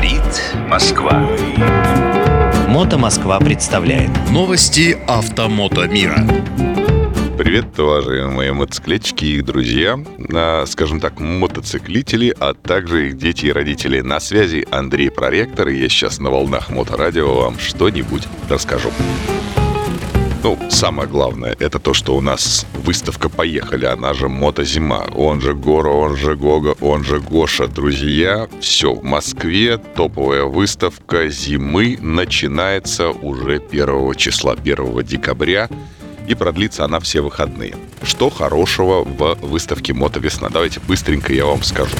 Говорит Москва. Мото Москва представляет новости автомото мира. Привет, уважаемые мотоциклетчики и их друзья, а, скажем так, мотоциклители, а также их дети и родители. На связи Андрей Проректор, и я сейчас на волнах Моторадио вам что-нибудь расскажу. Ну, самое главное, это то, что у нас выставка «Поехали», она же «Мотозима», он же Гора, он же Гога, он же Гоша. Друзья, все, в Москве топовая выставка зимы начинается уже 1 числа, 1 декабря, и продлится она все выходные. Что хорошего в выставке «Мотовесна»? Давайте быстренько я вам скажу.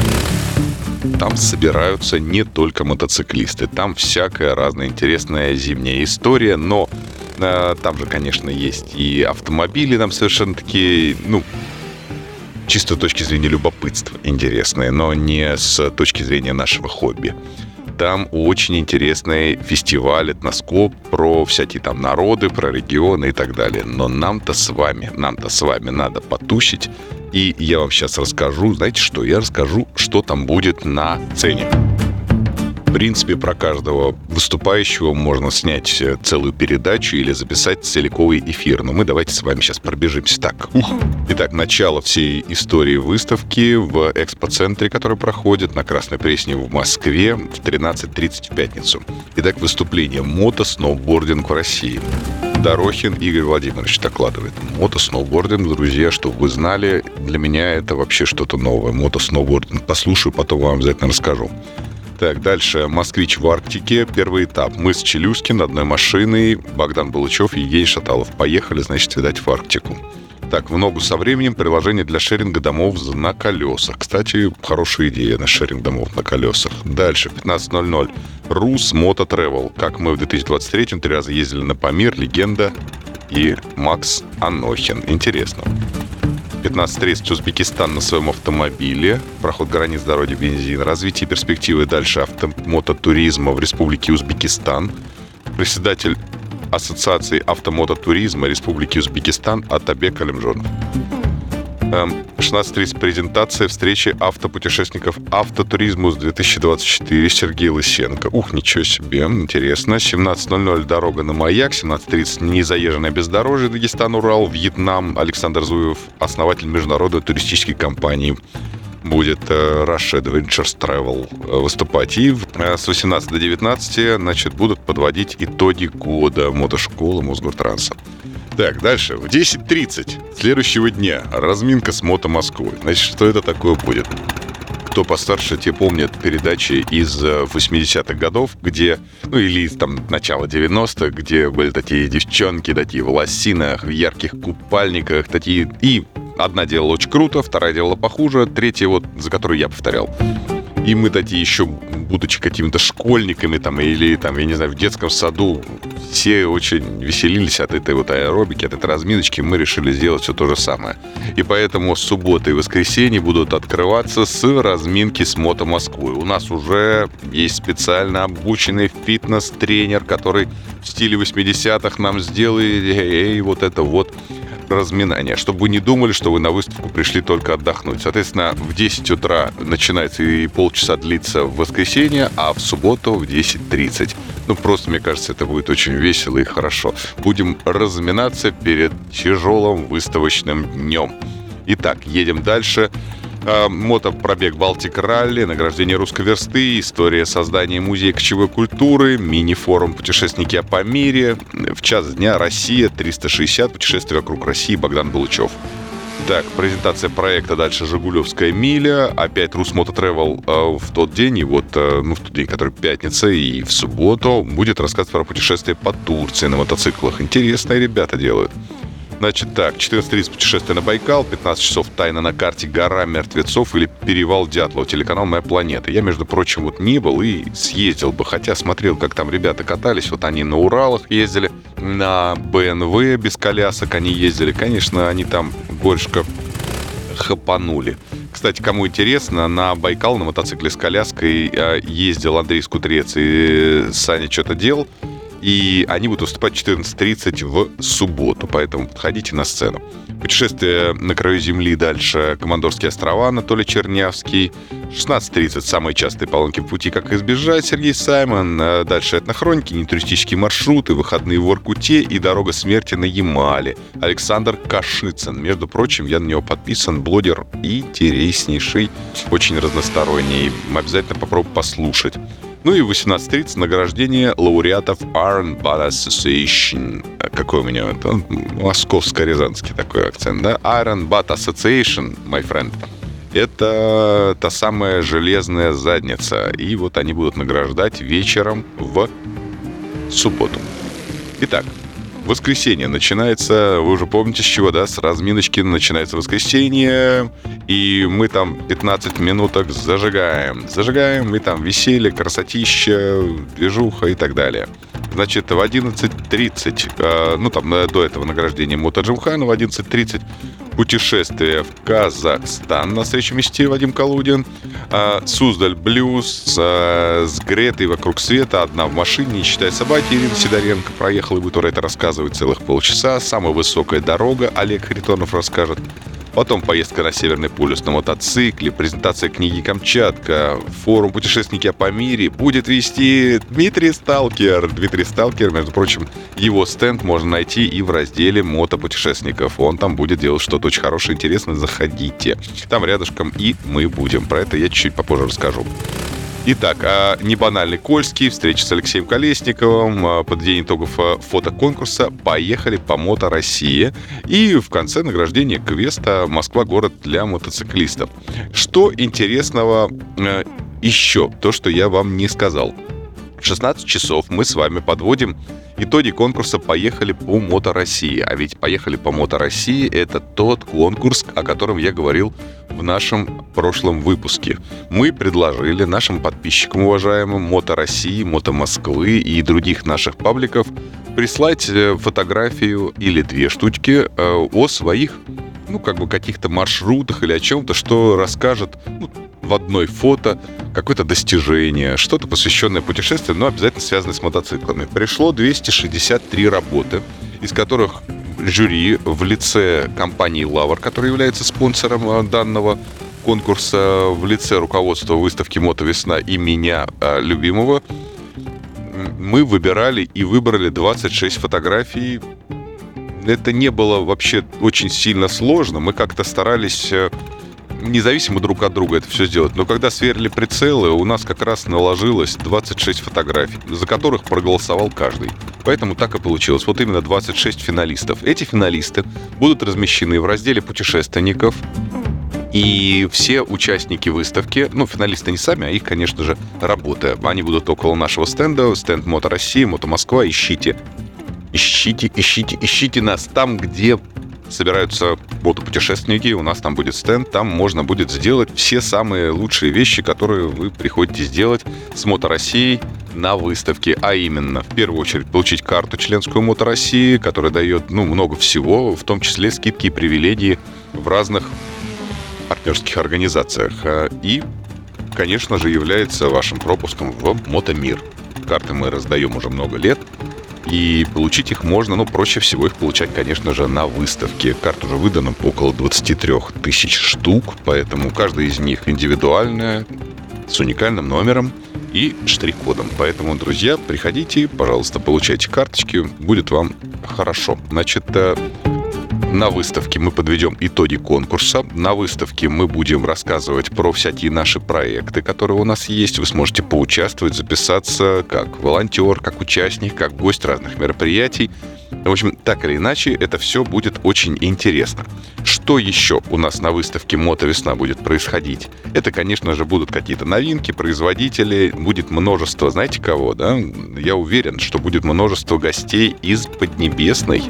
Там собираются не только мотоциклисты, там всякая разная интересная зимняя история, но там же, конечно, есть и автомобили нам совершенно такие, ну, чисто с точки зрения любопытства интересные, но не с точки зрения нашего хобби. Там очень интересный фестиваль, этноскоп про всякие там народы, про регионы и так далее. Но нам-то с вами, нам-то с вами надо потусить. И я вам сейчас расскажу, знаете что, я расскажу, что там будет на цене. В принципе, про каждого выступающего можно снять э, целую передачу или записать целиковый эфир. Но мы давайте с вами сейчас пробежимся так. Итак, начало всей истории выставки в экспоцентре, который проходит на Красной Пресне в Москве в 13.30 в пятницу. Итак, выступление «Мото-сноубординг в России». Дорохин Игорь Владимирович докладывает. Мотосноубординг, друзья, чтобы вы знали, для меня это вообще что-то новое. Мотосноубординг. Послушаю, потом вам обязательно расскажу. Так, дальше. «Москвич в Арктике». Первый этап. Мы с Челюскин одной машиной. Богдан Балычев и Евгений Шаталов. Поехали, значит, видать, в Арктику. Так, в ногу со временем приложение для шеринга домов на колесах. Кстати, хорошая идея на шеринг домов на колесах. Дальше, 15.00. Рус Мото Travel. Как мы в 2023-м три раза ездили на Памир, Легенда и Макс Анохин. Интересно. 15.30 Узбекистан на своем автомобиле, проход границ дороги бензин, развитие перспективы дальше автомототуризма в Республике Узбекистан, председатель Ассоциации автомототуризма Республики Узбекистан Атабек Алимжонов. 16.30 презентация встречи автопутешественников автотуризму с 2024 Сергей Лысенко. Ух, ничего себе, интересно. 17.00 дорога на Маяк, 17.30 незаезженное бездорожье Дагестан, Урал, Вьетнам. Александр Зуев, основатель международной туристической компании будет э, Russia Adventures Travel э, выступать. И э, с 18 до 19 значит, будут подводить итоги года мотошколы Мосгортранса. Так, дальше. В 10.30 следующего дня разминка с Мото Москвой. Значит, что это такое будет? Кто постарше, те помнят передачи из 80-х годов, где, ну или там начала 90-х, где были такие девчонки, такие в лосинах, в ярких купальниках, такие... И одна делала очень круто, вторая делала похуже, третья вот, за которую я повторял. И мы такие еще, будучи какими-то школьниками там, или там, я не знаю, в детском саду, все очень веселились от этой вот аэробики, от этой разминочки. Мы решили сделать все то же самое. И поэтому суббота и воскресенье будут открываться с разминки с Мото Москвой. У нас уже есть специально обученный фитнес-тренер, который в стиле 80-х нам сделает эй, вот это вот разминания, чтобы вы не думали, что вы на выставку пришли только отдохнуть. Соответственно, в 10 утра начинается и полчаса длится в воскресенье, а в субботу в 10.30. Ну, просто, мне кажется, это будет очень весело и хорошо. Будем разминаться перед тяжелым выставочным днем. Итак, едем дальше. Мотопробег Балтик Ралли, награждение русской версты, история создания музея кочевой культуры, мини-форум «Путешественники по мире», в час дня «Россия 360. Путешествие вокруг России» Богдан Булычев. Так, презентация проекта дальше «Жигулевская миля». Опять Русмото Travel э, в тот день, и вот, э, ну, в тот день, который пятница, и в субботу будет рассказ про путешествие по Турции на мотоциклах. Интересные ребята делают. Значит так, 14.30 путешествие на Байкал, 15 часов тайна на карте «Гора мертвецов» или «Перевал Дятлова», телеканал «Моя планета». Я, между прочим, вот не был и съездил бы, хотя смотрел, как там ребята катались. Вот они на Уралах ездили, на БНВ без колясок они ездили. Конечно, они там горько хапанули. Кстати, кому интересно, на Байкал на мотоцикле с коляской а, ездил Андрей Скутрец и Саня что-то делал. И они будут выступать 14.30 в субботу, поэтому подходите на сцену. Путешествие на краю земли дальше Командорские острова, Анатолий Чернявский. 16.30 самые частые поломки в пути, как избежать, Сергей Саймон. А дальше этнохроники, нетуристические маршруты, выходные в Воркуте и дорога смерти на Ямале. Александр Кашицын. Между прочим, я на него подписан, блогер интереснейший, очень разносторонний. Обязательно попробую послушать. Ну и в 18.30 награждение лауреатов Iron Bad Association. Какой у меня это? Московско-рязанский такой акцент, да? Iron Bad Association, my friend. Это та самая железная задница. И вот они будут награждать вечером в субботу. Итак, воскресенье начинается, вы уже помните с чего, да, с разминочки начинается воскресенье, и мы там 15 минуток зажигаем. Зажигаем, и там веселье, красотища, движуха и так далее. Значит, в 11.30, э, ну там до этого награждения Мута Джимхана, в 11.30 путешествие в Казахстан на встречу мечте Вадим Калудин, э, Суздаль Блюз э, с Гретой вокруг света, одна в машине, не считая собаки, Ирина Сидоренко проехала и будет это рассказывать целых полчаса. Самая высокая дорога, Олег Харитонов расскажет. Потом поездка на Северный полюс на мотоцикле, презентация книги «Камчатка», форум «Путешественники по мире» будет вести Дмитрий Сталкер. Дмитрий Сталкер, между прочим, его стенд можно найти и в разделе мотопутешественников. Он там будет делать что-то очень хорошее, интересное. Заходите. Там рядышком и мы будем. Про это я чуть-чуть попозже расскажу. Итак, а, небанальный Кольский, встреча с Алексеем Колесниковым, а, подведение итогов а, фотоконкурса «Поехали по Мото России» и в конце награждение квеста «Москва – город для мотоциклистов». Что интересного еще, то, что я вам не сказал. В 16 часов мы с вами подводим итоги конкурса «Поехали по Мото России». А ведь «Поехали по Мото России» — это тот конкурс, о котором я говорил в нашем прошлом выпуске. Мы предложили нашим подписчикам, уважаемым Мото России, Мото Москвы и других наших пабликов прислать э, фотографию или две штучки э, о своих ну, как бы каких-то маршрутах или о чем-то, что расскажет ну, в одной фото какое-то достижение, что-то посвященное путешествию, но обязательно связанное с мотоциклами. Пришло 263 работы, из которых жюри в лице компании Лавр, которая является спонсором э, данного конкурса, в лице руководства выставки «Мото Весна» и меня, э, любимого, мы выбирали и выбрали 26 фотографий. Это не было вообще очень сильно сложно. Мы как-то старались э, независимо друг от друга это все сделать. Но когда сверили прицелы, у нас как раз наложилось 26 фотографий, за которых проголосовал каждый. Поэтому так и получилось. Вот именно 26 финалистов. Эти финалисты будут размещены в разделе путешественников. И все участники выставки, ну, финалисты не сами, а их, конечно же, работа. Они будут около нашего стенда, стенд Мото России, Мото Москва. Ищите ищите, ищите, ищите нас там, где собираются мотопутешественники, у нас там будет стенд, там можно будет сделать все самые лучшие вещи, которые вы приходите сделать с Мото Россией на выставке, а именно, в первую очередь, получить карту членскую Мото России, которая дает, ну, много всего, в том числе скидки и привилегии в разных партнерских организациях. А, и, конечно же, является вашим пропуском в Мотомир. Карты мы раздаем уже много лет, и получить их можно, ну, проще всего их получать, конечно же, на выставке. Карт уже выдано около 23 тысяч штук, поэтому каждая из них индивидуальная, с уникальным номером и штрих-кодом. Поэтому, друзья, приходите, пожалуйста, получайте карточки, будет вам хорошо. Значит, э, на выставке мы подведем итоги конкурса. На выставке мы будем рассказывать про всякие наши проекты, которые у нас есть. Вы сможете поучаствовать, записаться как волонтер, как участник, как гость разных мероприятий. В общем, так или иначе, это все будет очень интересно. Что еще у нас на выставке «Мото Весна» будет происходить? Это, конечно же, будут какие-то новинки, производители, будет множество, знаете кого, да? Я уверен, что будет множество гостей из Поднебесной,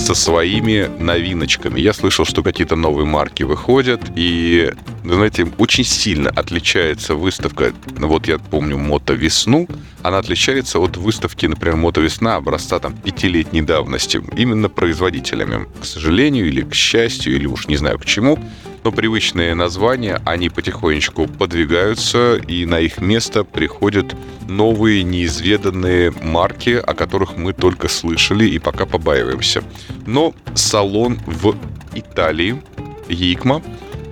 со своими новиночками. Я слышал, что какие-то новые марки выходят, и, знаете, очень сильно отличается выставка, вот я помню, Мото Весну, она отличается от выставки, например, Мото Весна образца там пятилетней давности, именно производителями. К сожалению или к счастью, или уж не знаю к чему, Но привычные названия, они потихонечку подвигаются, и на их место приходят новые неизведанные марки, о которых мы только слышали и пока побаиваемся. Но салон в Италии, Якма,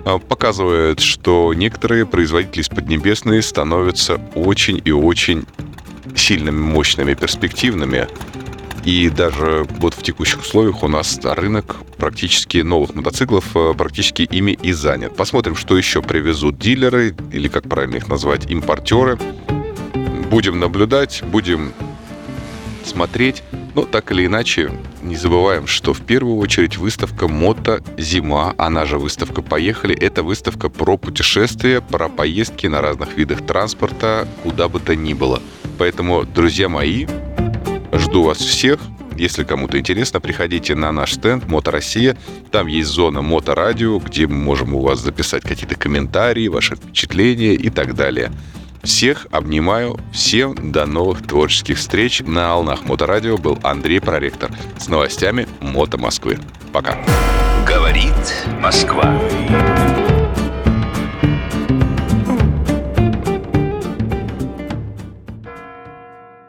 а, показывает, что некоторые производители из Поднебесной становятся очень и очень сильными, мощными, перспективными. И даже вот в текущих условиях у нас рынок практически новых мотоциклов э, практически ими и занят. Посмотрим, что еще привезут дилеры, или как правильно их назвать, импортеры. Будем наблюдать, будем смотреть. Но так или иначе, не забываем, что в первую очередь выставка «Мото Зима», она же выставка «Поехали», это выставка про путешествия, про поездки на разных видах транспорта, куда бы то ни было. Поэтому, друзья мои, жду вас всех. Если кому-то интересно, приходите на наш стенд «Мото Россия». Там есть зона «Моторадио», где мы можем у вас записать какие-то комментарии, ваши впечатления и так далее. Всех обнимаю. Всем до новых творческих встреч. На Алнах Моторадио был Андрей Проректор с новостями Мото Москвы. Пока. Говорит Москва.